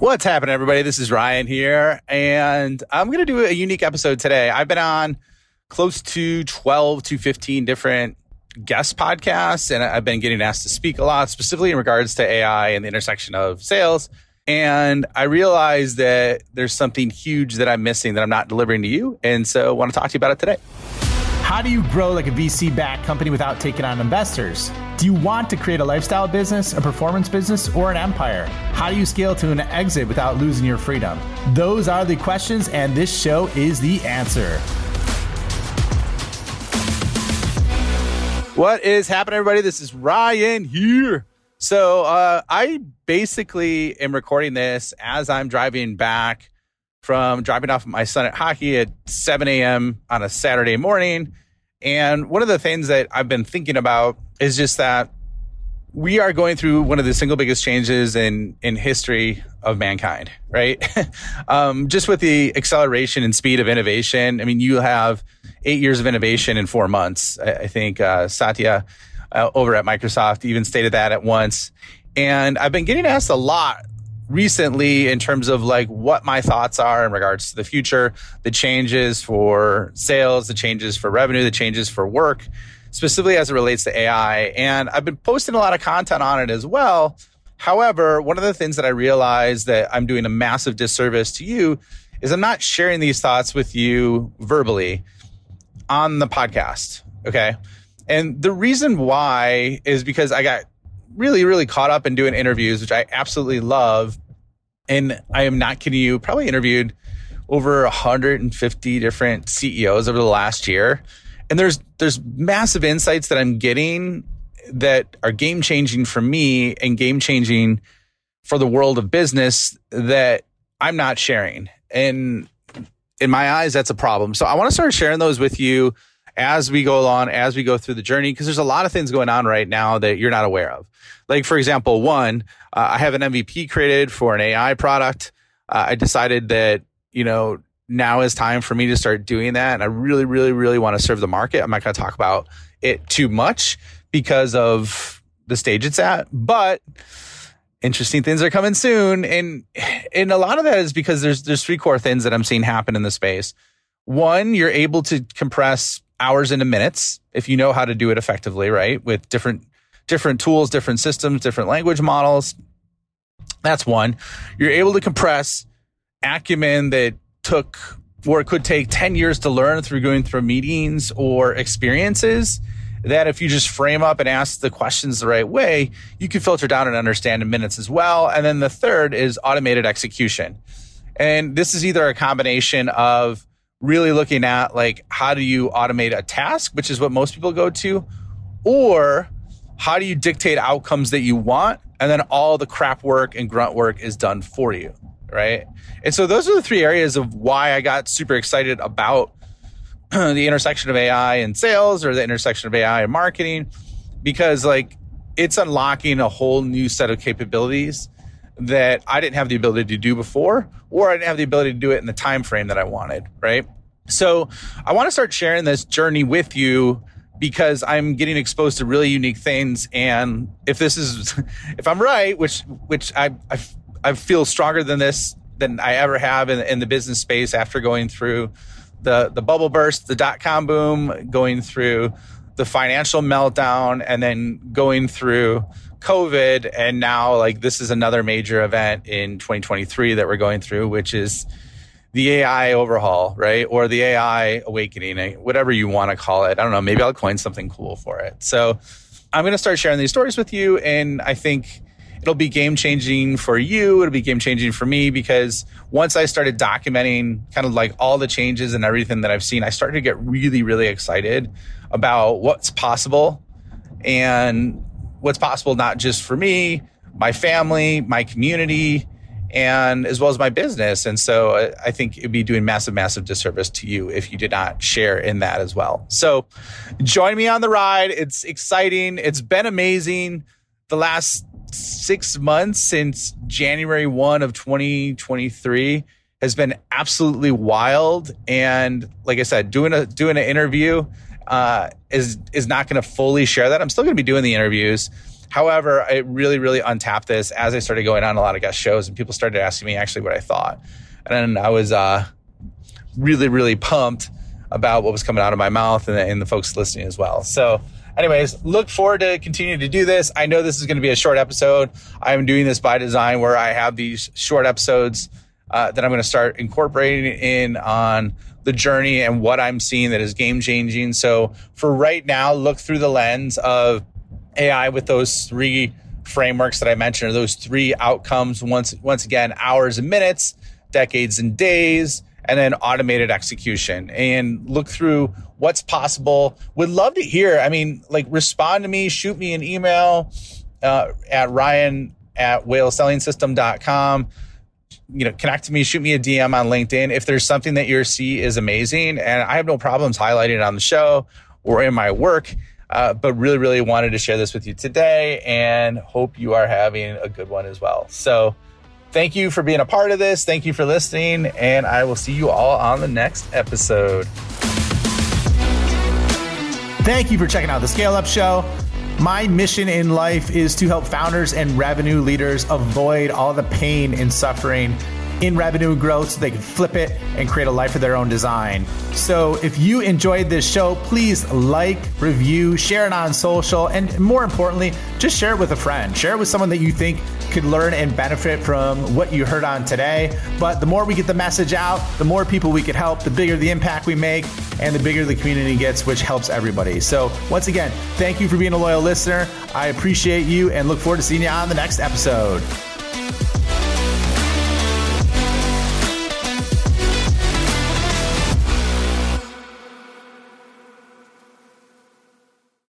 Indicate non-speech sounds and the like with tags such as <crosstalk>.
What's happening, everybody? This is Ryan here, and I'm going to do a unique episode today. I've been on close to 12 to 15 different guest podcasts, and I've been getting asked to speak a lot, specifically in regards to AI and the intersection of sales. And I realized that there's something huge that I'm missing that I'm not delivering to you. And so I want to talk to you about it today. How do you grow like a VC backed company without taking on investors? Do you want to create a lifestyle business, a performance business, or an empire? How do you scale to an exit without losing your freedom? Those are the questions, and this show is the answer. What is happening, everybody? This is Ryan here. So, uh, I basically am recording this as I'm driving back from dropping off my son at hockey at 7 a.m. on a Saturday morning. And one of the things that I've been thinking about is just that we are going through one of the single biggest changes in in history of mankind, right? <laughs> um, just with the acceleration and speed of innovation. I mean, you have eight years of innovation in four months. I, I think uh, Satya uh, over at Microsoft even stated that at once. And I've been getting asked a lot recently in terms of like what my thoughts are in regards to the future, the changes for sales, the changes for revenue, the changes for work, specifically as it relates to AI. And I've been posting a lot of content on it as well. However, one of the things that I realize that I'm doing a massive disservice to you is I'm not sharing these thoughts with you verbally on the podcast. Okay. And the reason why is because I got really, really caught up in doing interviews, which I absolutely love. And I am not kidding you, probably interviewed over 150 different CEOs over the last year. And there's there's massive insights that I'm getting that are game changing for me and game changing for the world of business that I'm not sharing. And in my eyes, that's a problem. So I want to start sharing those with you as we go along, as we go through the journey, because there's a lot of things going on right now that you're not aware of. Like, for example, one, uh, I have an MVP created for an AI product. Uh, I decided that, you know, now is time for me to start doing that. And I really, really, really want to serve the market. I'm not going to talk about it too much because of the stage it's at, but interesting things are coming soon. And, and a lot of that is because there's, there's three core things that I'm seeing happen in the space. One, you're able to compress hours into minutes if you know how to do it effectively, right? With different different tools, different systems, different language models. That's one. You're able to compress acumen that took or it could take 10 years to learn through going through meetings or experiences that if you just frame up and ask the questions the right way, you can filter down and understand in minutes as well. And then the third is automated execution. And this is either a combination of really looking at like how do you automate a task, which is what most people go to, or how do you dictate outcomes that you want? And then all the crap work and grunt work is done for you. Right. And so those are the three areas of why I got super excited about <clears throat> the intersection of AI and sales or the intersection of AI and marketing, because like it's unlocking a whole new set of capabilities that I didn't have the ability to do before, or I didn't have the ability to do it in the time frame that I wanted. Right. So I want to start sharing this journey with you because I'm getting exposed to really unique things. And if this is, <laughs> if I'm right, which which I I, I feel stronger than this than I ever have in, in the business space after going through the the bubble burst, the dot com boom, going through the financial meltdown, and then going through COVID, and now like this is another major event in 2023 that we're going through, which is the AI overhaul, right? Or the AI awakening, eh, whatever you want to call it. I don't know. Maybe I'll coin something cool for it. So I'm going to start sharing these stories with you. And I think it'll be game changing for you. It'll be game changing for me because once I started documenting kind of like all the changes and everything that I've seen, I started to get really, really excited about what's possible and what's possible, not just for me, my family, my community, and as well as my business. And so uh, I think it'd be doing massive, massive disservice to you if you did not share in that as well. So join me on the ride. It's exciting. It's been amazing. The last six months since January 1 of 2023 has been absolutely wild. And like I said, doing a doing an interview uh, is is not going to fully share that. I'm still going to be doing the interviews. However, I really, really untapped this as I started going on a lot of guest shows and people started asking me actually what I thought. And I was uh, really, really pumped about what was coming out of my mouth and, and the folks listening as well. So, anyways, look forward to continuing to do this. I know this is going to be a short episode. I'm doing this by design where I have these short episodes uh, that I'm going to start incorporating in on the journey and what I'm seeing that is game changing. So for right now, look through the lens of AI with those three frameworks that I mentioned, or those three outcomes. Once, once again, hours and minutes, decades and days, and then automated execution and look through what's possible. Would love to hear. I mean, like respond to me, shoot me an email uh, at Ryan at whalesellingsystem.com. You know, connect to me, shoot me a DM on LinkedIn. If there's something that you see is amazing, and I have no problems highlighting it on the show or in my work, uh, but really, really wanted to share this with you today and hope you are having a good one as well. So, thank you for being a part of this. Thank you for listening, and I will see you all on the next episode. Thank you for checking out the Scale Up Show. My mission in life is to help founders and revenue leaders avoid all the pain and suffering in revenue growth so they can flip it and create a life of their own design. So if you enjoyed this show, please like, review, share it on social, and more importantly, just share it with a friend. Share it with someone that you think could learn and benefit from what you heard on today. But the more we get the message out, the more people we could help, the bigger the impact we make, and the bigger the community gets, which helps everybody. So once again, thank you for being a loyal listener. I appreciate you and look forward to seeing you on the next episode.